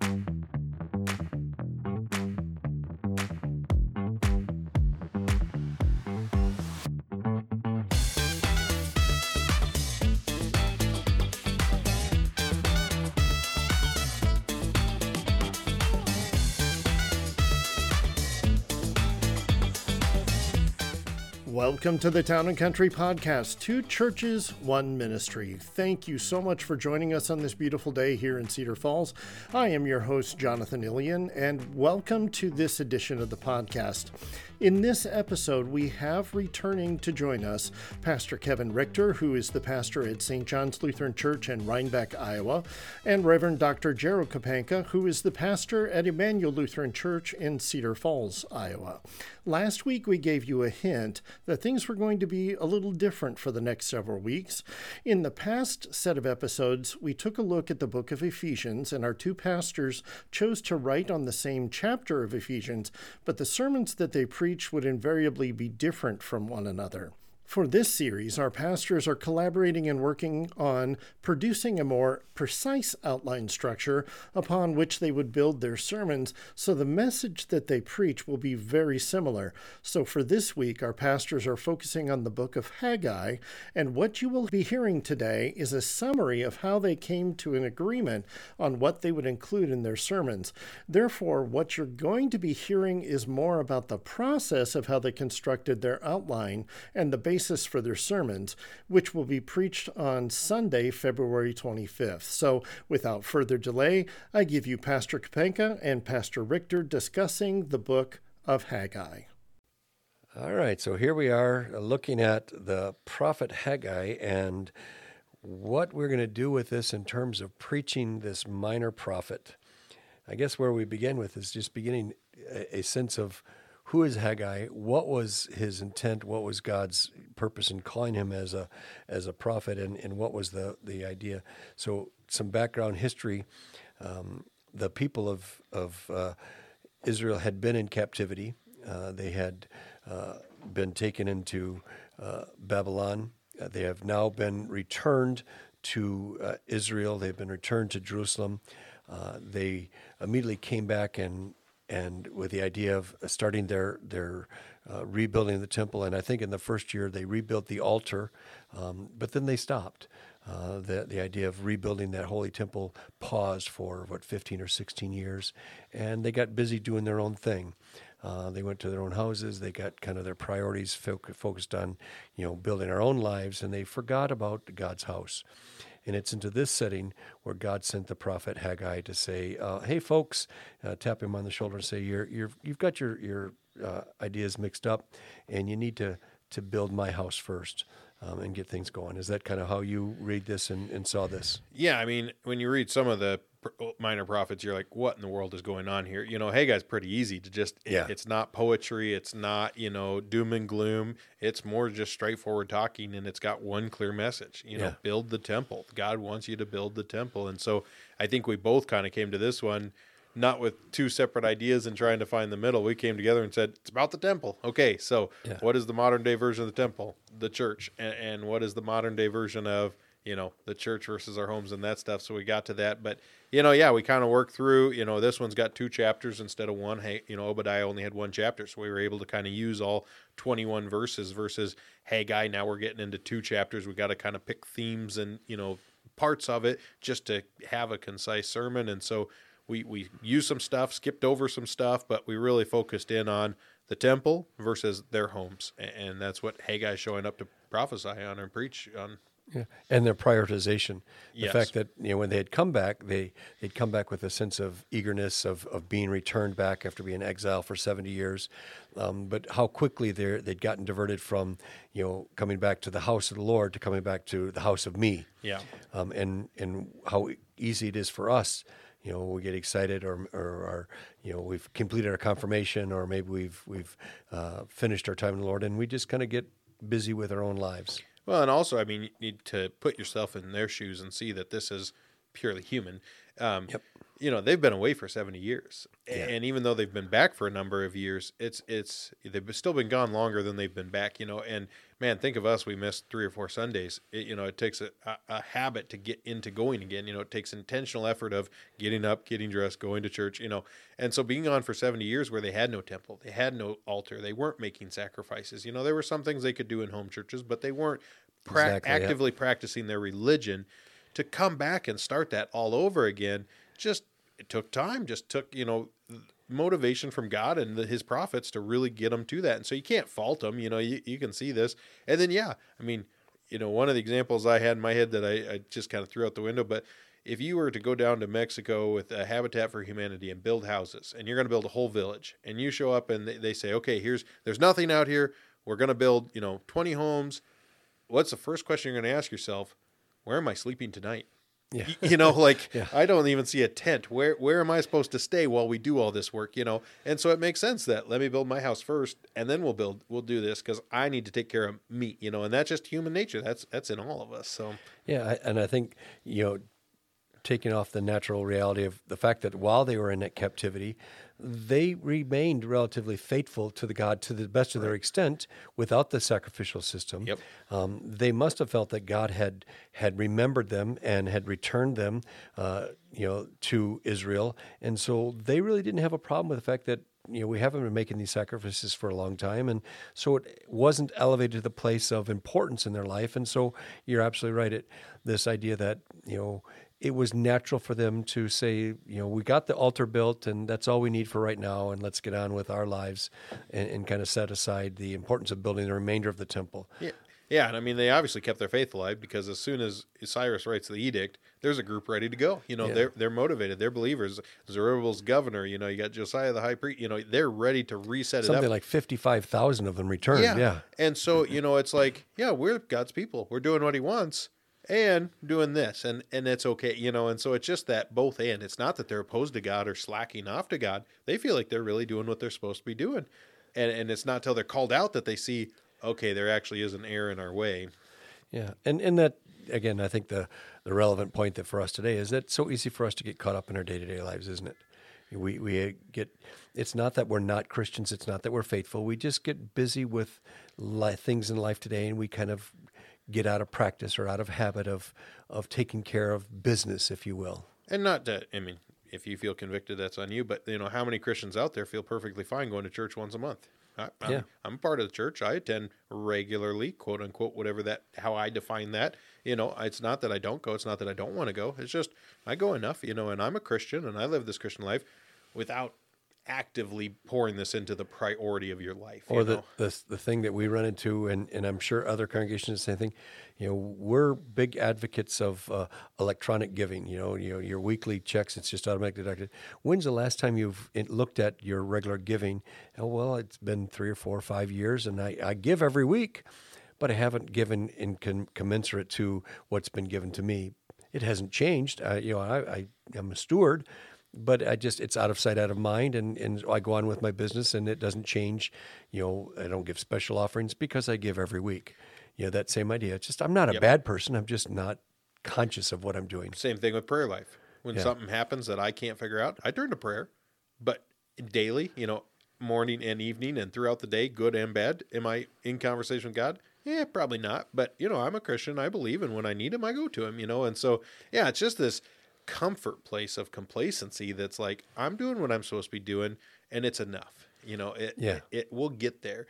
Thank you. Welcome to the Town and Country Podcast, two churches, one ministry. Thank you so much for joining us on this beautiful day here in Cedar Falls. I am your host, Jonathan Ilian, and welcome to this edition of the podcast. In this episode, we have returning to join us Pastor Kevin Richter, who is the pastor at St. John's Lutheran Church in Reinbeck, Iowa, and Reverend Dr. Jero Kapanka, who is the pastor at Emmanuel Lutheran Church in Cedar Falls, Iowa. Last week, we gave you a hint that things were going to be a little different for the next several weeks. In the past set of episodes, we took a look at the book of Ephesians, and our two pastors chose to write on the same chapter of Ephesians, but the sermons that they preached each would invariably be different from one another. For this series, our pastors are collaborating and working on producing a more precise outline structure upon which they would build their sermons, so the message that they preach will be very similar. So for this week, our pastors are focusing on the book of Haggai, and what you will be hearing today is a summary of how they came to an agreement on what they would include in their sermons. Therefore, what you're going to be hearing is more about the process of how they constructed their outline and the basic for their sermons, which will be preached on Sunday, February 25th. So, without further delay, I give you Pastor Kapanka and Pastor Richter discussing the book of Haggai. All right, so here we are uh, looking at the prophet Haggai and what we're going to do with this in terms of preaching this minor prophet. I guess where we begin with is just beginning a, a sense of who is Haggai? What was his intent? What was God's purpose in calling him as a as a prophet? And, and what was the the idea? So some background history. Um, the people of of uh, Israel had been in captivity. Uh, they had uh, been taken into uh, Babylon. Uh, they have now been returned to Israel. They've been returned to Jerusalem. they immediately came back and and with the idea of starting their their uh, rebuilding the temple. And I think in the first year they rebuilt the altar, um, but then they stopped. Uh, the the idea of rebuilding that holy temple paused for what 15 or 16 years, and they got busy doing their own thing. Uh, they went to their own houses. They got kind of their priorities fo- focused on, you know, building our own lives, and they forgot about God's house. And it's into this setting where God sent the prophet Haggai to say, uh, "Hey, folks," uh, tap him on the shoulder and say, "You're, you're, you've got your your uh, ideas mixed up, and you need to to build my house first um, and get things going." Is that kind of how you read this and, and saw this? Yeah, I mean, when you read some of the minor prophets, you're like, what in the world is going on here? You know, hey guys, pretty easy to just, yeah. it's not poetry. It's not, you know, doom and gloom. It's more just straightforward talking and it's got one clear message, you know, yeah. build the temple. God wants you to build the temple. And so I think we both kind of came to this one, not with two separate ideas and trying to find the middle. We came together and said, it's about the temple. Okay. So yeah. what is the modern day version of the temple? The church. And, and what is the modern day version of, you know, the church versus our homes and that stuff. So we got to that. But, you know, yeah, we kind of worked through, you know, this one's got two chapters instead of one. Hey, you know, Obadiah only had one chapter. So we were able to kind of use all 21 verses versus Haggai. Now we're getting into two chapters. We got to kind of pick themes and, you know, parts of it just to have a concise sermon. And so we, we used some stuff, skipped over some stuff, but we really focused in on the temple versus their homes. And that's what Haggai showing up to prophesy on and preach on yeah, and their prioritization. The yes. fact that you know when they had come back, they they'd come back with a sense of eagerness of, of being returned back after being exiled for seventy years, um, but how quickly they they'd gotten diverted from you know coming back to the house of the Lord to coming back to the house of me. Yeah, um, and and how easy it is for us you know we get excited or, or, or, you know we've completed our confirmation or maybe we've we've uh, finished our time in the Lord and we just kind of get busy with our own lives. Well, and also, I mean, you need to put yourself in their shoes and see that this is purely human. Um, yep. You know, they've been away for seventy years, yeah. and even though they've been back for a number of years, it's it's they've still been gone longer than they've been back. You know, and man, think of us. We missed three or four Sundays. It, you know, it takes a, a, habit to get into going again. You know, it takes intentional effort of getting up, getting dressed, going to church. You know, and so being on for seventy years where they had no temple, they had no altar, they weren't making sacrifices. You know, there were some things they could do in home churches, but they weren't pra- exactly, actively practicing their religion. To come back and start that all over again, just it took time. Just took you know motivation from God and the, his prophets to really get them to that. And so you can't fault them. You know, you, you can see this. And then, yeah, I mean, you know, one of the examples I had in my head that I, I just kind of threw out the window, but if you were to go down to Mexico with a Habitat for Humanity and build houses, and you're going to build a whole village, and you show up and they, they say, okay, here's, there's nothing out here. We're going to build, you know, 20 homes. What's the first question you're going to ask yourself? Where am I sleeping tonight? Yeah. you know, like yeah. I don't even see a tent. Where where am I supposed to stay while we do all this work? You know, and so it makes sense that let me build my house first, and then we'll build we'll do this because I need to take care of me. You know, and that's just human nature. That's that's in all of us. So yeah, and I think you know, taking off the natural reality of the fact that while they were in that captivity, they remained relatively faithful to the God to the best of their extent without the sacrificial system. Yep. Um, they must have felt that God had had remembered them and had returned them, uh, you know, to Israel, and so they really didn't have a problem with the fact that you know we haven't been making these sacrifices for a long time, and so it wasn't elevated to the place of importance in their life. And so you're absolutely right. It this idea that you know it was natural for them to say, you know, we got the altar built and that's all we need for right now, and let's get on with our lives and, and kind of set aside the importance of building the remainder of the temple. Yeah. Yeah, and I mean they obviously kept their faith alive because as soon as Cyrus writes the edict, there's a group ready to go. You know, yeah. they're they're motivated, they're believers. Zerubbabel's governor, you know, you got Josiah the high priest, you know, they're ready to reset Something it up. Something like fifty five thousand of them returned. Yeah. yeah. And so, you know, it's like, yeah, we're God's people. We're doing what he wants and doing this and and it's okay you know and so it's just that both and. It's not that they're opposed to god or slacking off to god. They feel like they're really doing what they're supposed to be doing. And and it's not till they're called out that they see okay there actually is an error in our way. Yeah and and that again i think the the relevant point that for us today is that it's so easy for us to get caught up in our day-to-day lives isn't it? We we get it's not that we're not christians. It's not that we're faithful. We just get busy with life, things in life today and we kind of get out of practice or out of habit of of taking care of business, if you will. And not that I mean, if you feel convicted, that's on you. But you know, how many Christians out there feel perfectly fine going to church once a month? I, am yeah. I'm part of the church. I attend regularly, quote unquote, whatever that how I define that. You know, it's not that I don't go. It's not that I don't want to go. It's just I go enough. You know, and I'm a Christian and I live this Christian life without actively pouring this into the priority of your life. Or you the, the, the thing that we run into, and, and I'm sure other congregations the same thing. You know, we're big advocates of uh, electronic giving. You know, you know your weekly checks. It's just automatically deducted. When's the last time you've looked at your regular giving? Oh, well, it's been three or four or five years, and I, I give every week, but I haven't given in com- commensurate to what's been given to me. It hasn't changed. Uh, you know, I, I am a steward but I just it's out of sight, out of mind, and and I go on with my business, and it doesn't change. You know, I don't give special offerings because I give every week. You know, that same idea. It's just I'm not a yep. bad person. I'm just not conscious of what I'm doing. Same thing with prayer life. When yeah. something happens that I can't figure out, I turn to prayer. But daily, you know, morning and evening and throughout the day, good and bad, am I in conversation with God? Yeah, probably not. But you know, I'm a Christian. I believe, and when I need Him, I go to Him. You know, and so yeah, it's just this comfort place of complacency that's like I'm doing what I'm supposed to be doing and it's enough. You know, it yeah. it, it will get there.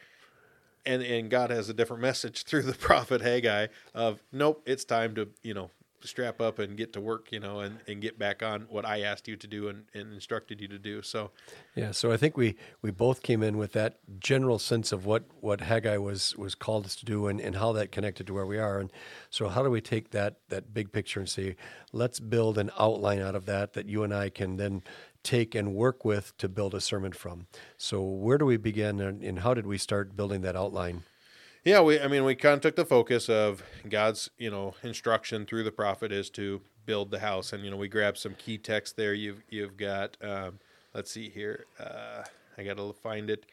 And and God has a different message through the prophet Haggai of nope, it's time to, you know, strap up and get to work, you know, and, and get back on what I asked you to do and, and instructed you to do. So, yeah. So I think we, we both came in with that general sense of what, what Haggai was, was called us to do and, and how that connected to where we are. And so how do we take that, that big picture and say, let's build an outline out of that, that you and I can then take and work with to build a sermon from. So where do we begin and, and how did we start building that outline? Yeah, we I mean we kind of took the focus of God's, you know, instruction through the prophet is to build the house and you know we grabbed some key text there. You've you've got um, let's see here. Uh, I got to find it.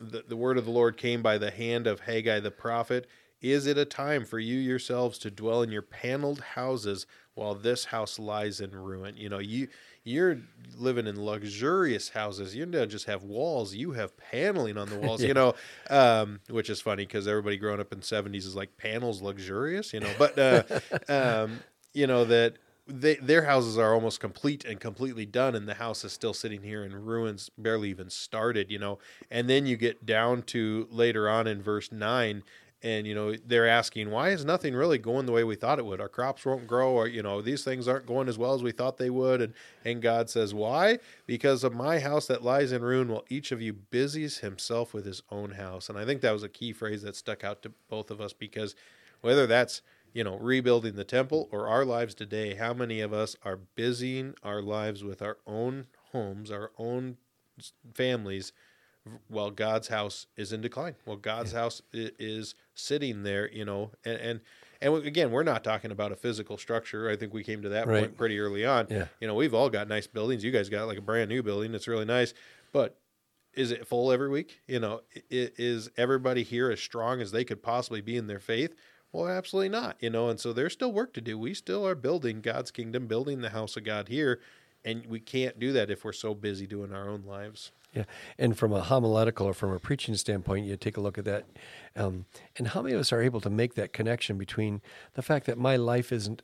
The, the word of the Lord came by the hand of Haggai the prophet. Is it a time for you yourselves to dwell in your paneled houses while this house lies in ruin? You know, you you're living in luxurious houses. You don't just have walls; you have paneling on the walls. yeah. You know, um, which is funny because everybody growing up in '70s is like panels luxurious. You know, but uh, um, you know that they, their houses are almost complete and completely done, and the house is still sitting here in ruins, barely even started. You know, and then you get down to later on in verse nine, and you know they're asking why is nothing really going the way we thought it would? Our crops won't grow or you know these things aren't going as well as we thought they would. And and god says why? Because of my house that lies in ruin while each of you busies himself with his own house. And i think that was a key phrase that stuck out to both of us because whether that's you know rebuilding the temple or our lives today how many of us are busying our lives with our own homes our own families while God's house is in decline. Well, God's yeah. house is sitting there, you know, and, and and again, we're not talking about a physical structure. I think we came to that right. point pretty early on. Yeah. You know, we've all got nice buildings. You guys got like a brand new building. It's really nice, but is it full every week? You know, is everybody here as strong as they could possibly be in their faith? Well, absolutely not. You know, and so there's still work to do. We still are building God's kingdom, building the house of God here, and we can't do that if we're so busy doing our own lives. Yeah, and from a homiletical or from a preaching standpoint, you take a look at that, um, and how many of us are able to make that connection between the fact that my life isn't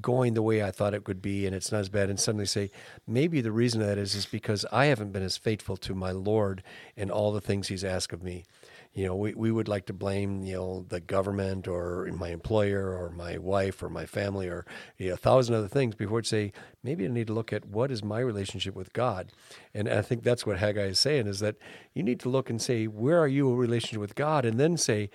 going the way I thought it would be, and it's not as bad, and suddenly say, maybe the reason that is is because I haven't been as faithful to my Lord in all the things He's asked of me you know, we, we would like to blame, you know, the government or my employer or my wife or my family or you know, a thousand other things before we'd say, maybe I need to look at what is my relationship with God. And I think that's what Haggai is saying is that you need to look and say, where are you in relationship with God? And then say,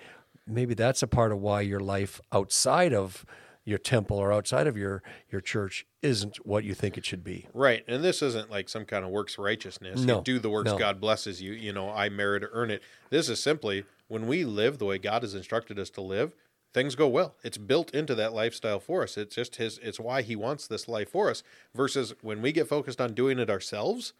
maybe that's a part of why your life outside of your temple or outside of your your church isn't what you think it should be. Right. And this isn't like some kind of works righteousness. No, you do the works no. God blesses you, you know, I merit to earn it. This is simply when we live the way God has instructed us to live, things go well. It's built into that lifestyle for us. It's just his it's why he wants this life for us versus when we get focused on doing it ourselves,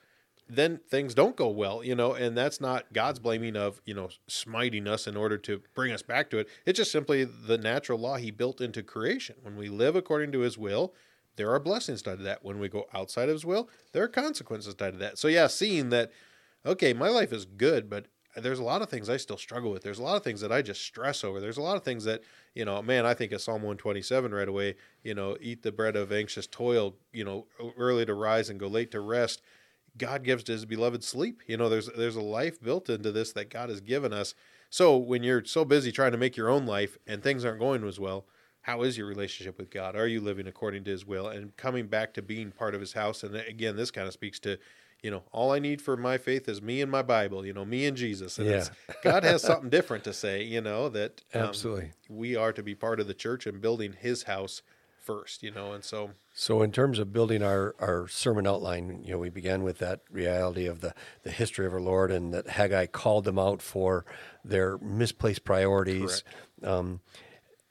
then things don't go well, you know, and that's not God's blaming of, you know, smiting us in order to bring us back to it. It's just simply the natural law he built into creation. When we live according to his will, there are blessings tied to that. When we go outside of his will, there are consequences tied to that. So yeah, seeing that, okay, my life is good, but there's a lot of things I still struggle with. There's a lot of things that I just stress over. There's a lot of things that, you know, man, I think of Psalm 127 right away, you know, eat the bread of anxious toil, you know, early to rise and go late to rest. God gives to his beloved sleep. You know, there's there's a life built into this that God has given us. So when you're so busy trying to make your own life and things aren't going as well, how is your relationship with God? Are you living according to his will and coming back to being part of his house? And again, this kind of speaks to, you know, all I need for my faith is me and my Bible, you know, me and Jesus. And yeah. God has something different to say, you know, that um, absolutely we are to be part of the church and building his house first, you know, and so. So, in terms of building our, our sermon outline, you know, we began with that reality of the, the history of our Lord and that Haggai called them out for their misplaced priorities. Um,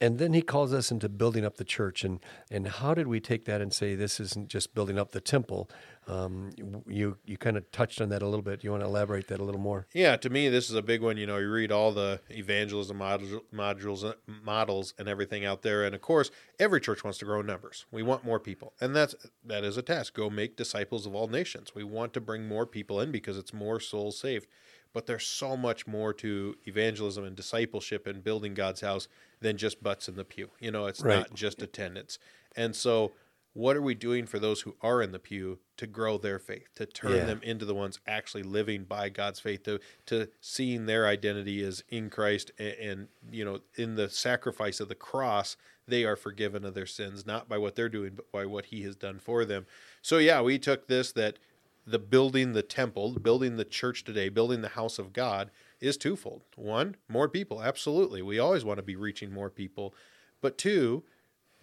and then he calls us into building up the church. And and how did we take that and say this isn't just building up the temple? Um, you you kind of touched on that a little bit. You want to elaborate that a little more? Yeah to me this is a big one. You know you read all the evangelism modules models and everything out there. And of course every church wants to grow in numbers. We want more people. And that's that is a task. Go make disciples of all nations. We want to bring more people in because it's more souls saved but there's so much more to evangelism and discipleship and building God's house than just butts in the pew. You know, it's right. not just attendance. And so, what are we doing for those who are in the pew to grow their faith, to turn yeah. them into the ones actually living by God's faith, to to seeing their identity as in Christ and, and you know in the sacrifice of the cross, they are forgiven of their sins, not by what they're doing, but by what He has done for them. So yeah, we took this that the building the temple, building the church today, building the house of God is twofold. One, more people. Absolutely. We always want to be reaching more people. But two,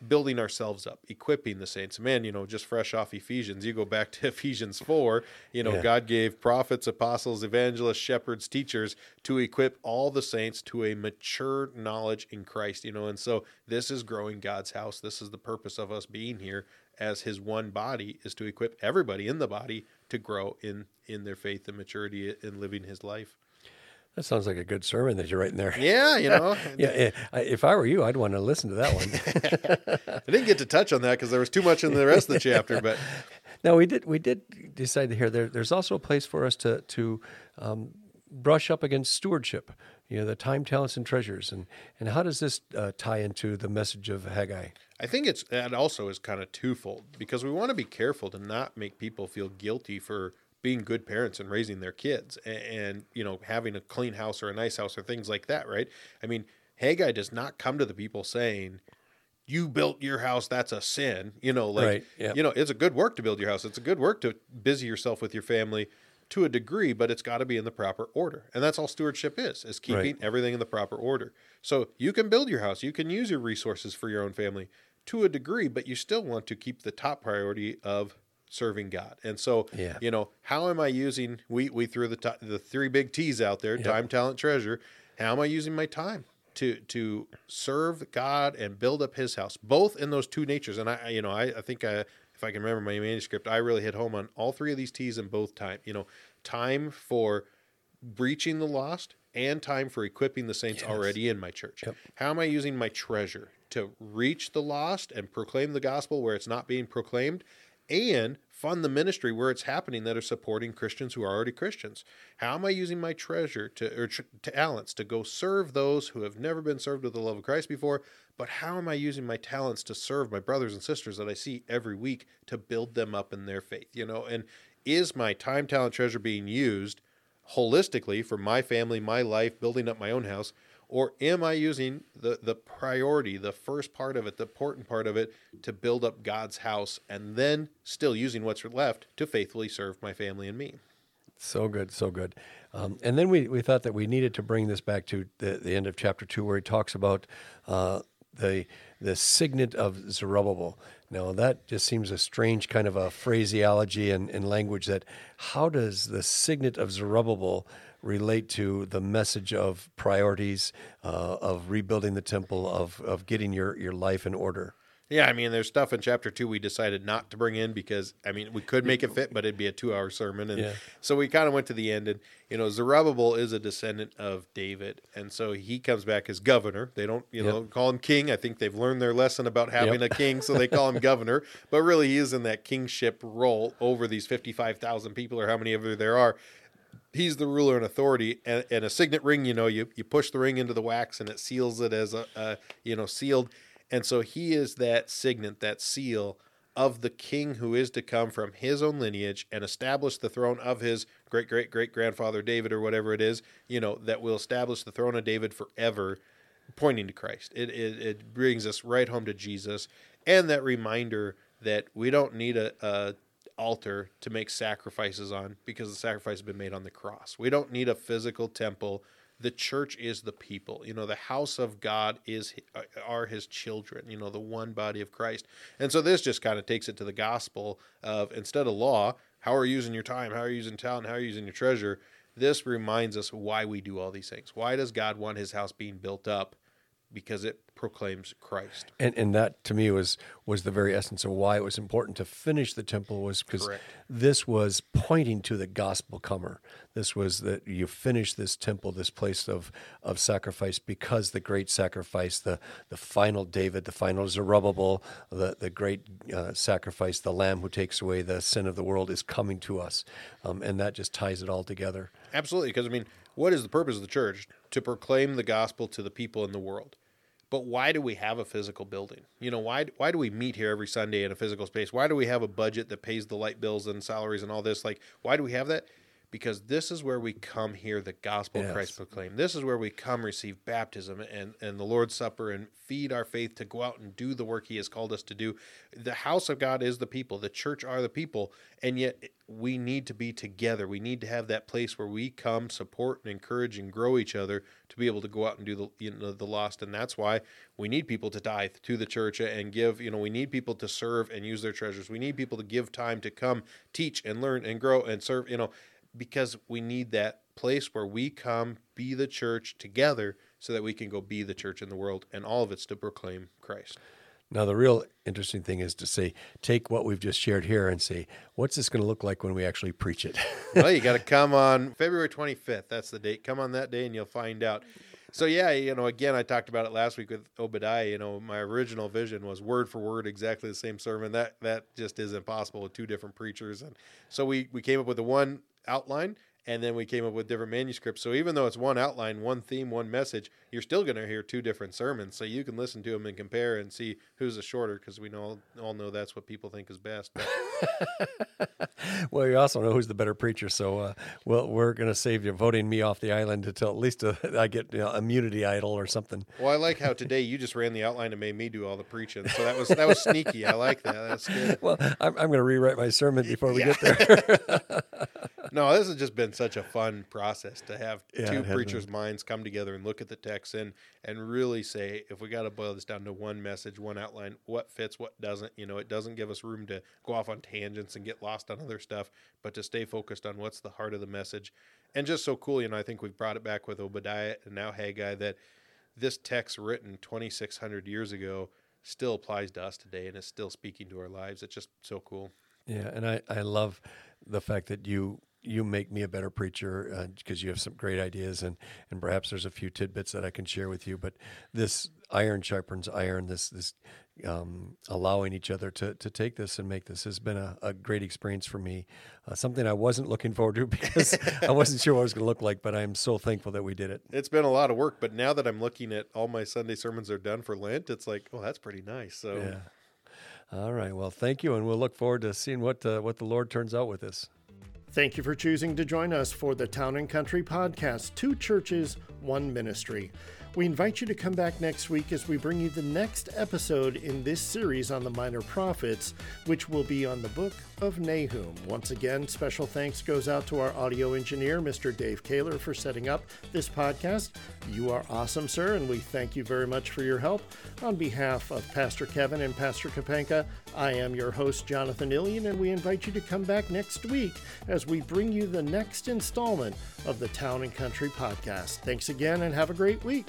building ourselves up, equipping the saints. Man, you know, just fresh off Ephesians, you go back to Ephesians 4, you know, yeah. God gave prophets, apostles, evangelists, shepherds, teachers to equip all the saints to a mature knowledge in Christ, you know, and so this is growing God's house. This is the purpose of us being here as his one body is to equip everybody in the body to grow in in their faith and maturity in living his life. That sounds like a good sermon that you're writing there. Yeah, you know. yeah, if I were you, I'd want to listen to that one. I didn't get to touch on that because there was too much in the rest of the chapter, but Now we did we did decide to hear there, there's also a place for us to to um, brush up against stewardship. You know, the time, talents, and treasures, and and how does this uh, tie into the message of Haggai? I think it's that also is kind of twofold because we want to be careful to not make people feel guilty for being good parents and raising their kids and, and, you know having a clean house or a nice house or things like that right i mean Haggai does not come to the people saying you built your house that's a sin you know like right, yep. you know it's a good work to build your house it's a good work to busy yourself with your family to a degree but it's got to be in the proper order and that's all stewardship is is keeping right. everything in the proper order so you can build your house you can use your resources for your own family to a degree but you still want to keep the top priority of serving God. And so, yeah. you know, how am I using? We we threw the t- the three big T's out there: yep. time, talent, treasure. How am I using my time to to serve God and build up His house? Both in those two natures. And I, you know, I, I think I, if I can remember my manuscript, I really hit home on all three of these T's in both time. You know, time for reaching the lost and time for equipping the saints yes. already in my church. Yep. How am I using my treasure to reach the lost and proclaim the gospel where it's not being proclaimed? And fund the ministry where it's happening that are supporting Christians who are already Christians. How am I using my treasure to or tr- talents to go serve those who have never been served with the love of Christ before? But how am I using my talents to serve my brothers and sisters that I see every week to build them up in their faith? You know, and is my time, talent, treasure being used holistically for my family, my life, building up my own house? Or am I using the, the priority, the first part of it, the important part of it, to build up God's house and then still using what's left to faithfully serve my family and me? So good, so good. Um, and then we, we thought that we needed to bring this back to the, the end of chapter two, where he talks about uh, the the signet of Zerubbabel. Now that just seems a strange kind of a phraseology and, and language. That how does the signet of Zerubbabel relate to the message of priorities, uh, of rebuilding the temple, of, of getting your, your life in order? Yeah, I mean, there's stuff in chapter two we decided not to bring in because, I mean, we could make it fit, but it'd be a two hour sermon. And yeah. so we kind of went to the end. And, you know, Zerubbabel is a descendant of David. And so he comes back as governor. They don't, you yep. know, call him king. I think they've learned their lesson about having yep. a king, so they call him governor. But really, he is in that kingship role over these 55,000 people or how many of them there are he's the ruler and authority and, and, a signet ring you know you, you push the ring into the wax and it seals it as a, a, you know sealed. And so he is that signet that seal of the king who is to come from his own lineage and establish the throne of his great great great grandfather david or whatever it is you know that will establish the throne of david forever pointing to christ. It, it, it brings us right home to jesus. And that reminder that we don't need a, a altar to make sacrifices on because the sacrifice has been made on the cross. We don't need a physical temple. The church is the people. You know, the house of God is uh, are his children, you know, the one body of Christ. And so this just kind of takes it to the gospel of instead of law, how are you using your time? How are you using talent? How are you using your treasure? This reminds us why we do all these things. Why does God want his house being built up? Because it proclaims Christ. And and that to me was was the very essence of why it was important to finish the temple was because this was pointing to the gospel comer. This was that you finish this temple, this place of of sacrifice, because the great sacrifice, the the final David, the final Zerubbabel, the the great uh, sacrifice, the Lamb who takes away the sin of the world is coming to us, um, and that just ties it all together. Absolutely, because I mean, what is the purpose of the church? To proclaim the gospel to the people in the world. But why do we have a physical building? You know, why why do we meet here every Sunday in a physical space? Why do we have a budget that pays the light bills and salaries and all this? Like, why do we have that? Because this is where we come hear the gospel yes. of Christ proclaimed. This is where we come receive baptism and, and the Lord's Supper and feed our faith to go out and do the work He has called us to do. The house of God is the people, the church are the people, and yet we need to be together. We need to have that place where we come, support and encourage and grow each other to be able to go out and do the you know the lost. And that's why we need people to tithe to the church and give, you know, we need people to serve and use their treasures. We need people to give time to come teach and learn and grow and serve, you know because we need that place where we come be the church together so that we can go be the church in the world and all of it's to proclaim Christ. Now, the real interesting thing is to say, take what we've just shared here and say, what's this going to look like when we actually preach it? well, you got to come on February 25th. That's the date. Come on that day and you'll find out. so yeah, you know, again, I talked about it last week with Obadiah. You know, my original vision was word for word exactly the same sermon. That that just isn't possible with two different preachers, and so we we came up with the one outline and then we came up with different manuscripts. So even though it's one outline, one theme, one message, you're still going to hear two different sermons. So you can listen to them and compare and see who's the shorter because we know all know that's what people think is best. well, you also know who's the better preacher. So uh, well, we're going to save you voting me off the island until at least uh, I get you know, immunity idol or something. Well, I like how today you just ran the outline and made me do all the preaching. So that was that was sneaky. I like that. That's good. Well, I'm, I'm going to rewrite my sermon before we yeah. get there. no, this has just been such a fun process to have yeah, two preachers' been. minds come together and look at the text and and really say, if we got to boil this down to one message, one outline, what fits, what doesn't. You know, it doesn't give us room to go off on tangents and get lost on other stuff, but to stay focused on what's the heart of the message. And just so cool, you know, I think we've brought it back with Obadiah and now Haggai that this text written 2,600 years ago still applies to us today and is still speaking to our lives. It's just so cool. Yeah, and I, I love the fact that you you make me a better preacher because uh, you have some great ideas and and perhaps there's a few tidbits that I can share with you. But this iron sharpens iron. This this um, allowing each other to to take this and make this has been a, a great experience for me. Uh, something I wasn't looking forward to because I wasn't sure what it was going to look like. But I'm so thankful that we did it. It's been a lot of work, but now that I'm looking at all my Sunday sermons are done for Lent, it's like, oh, that's pretty nice. So. Yeah. All right. Well, thank you, and we'll look forward to seeing what uh, what the Lord turns out with this. Thank you for choosing to join us for the Town and Country podcast, Two Churches, One Ministry. We invite you to come back next week as we bring you the next episode in this series on the minor prophets, which will be on the book of Nahum. Once again, special thanks goes out to our audio engineer, Mr. Dave Kaler, for setting up this podcast. You are awesome, sir, and we thank you very much for your help. On behalf of Pastor Kevin and Pastor Kapanka, I am your host, Jonathan Ilian, and we invite you to come back next week as we bring you the next installment of the Town and Country podcast. Thanks again and have a great week.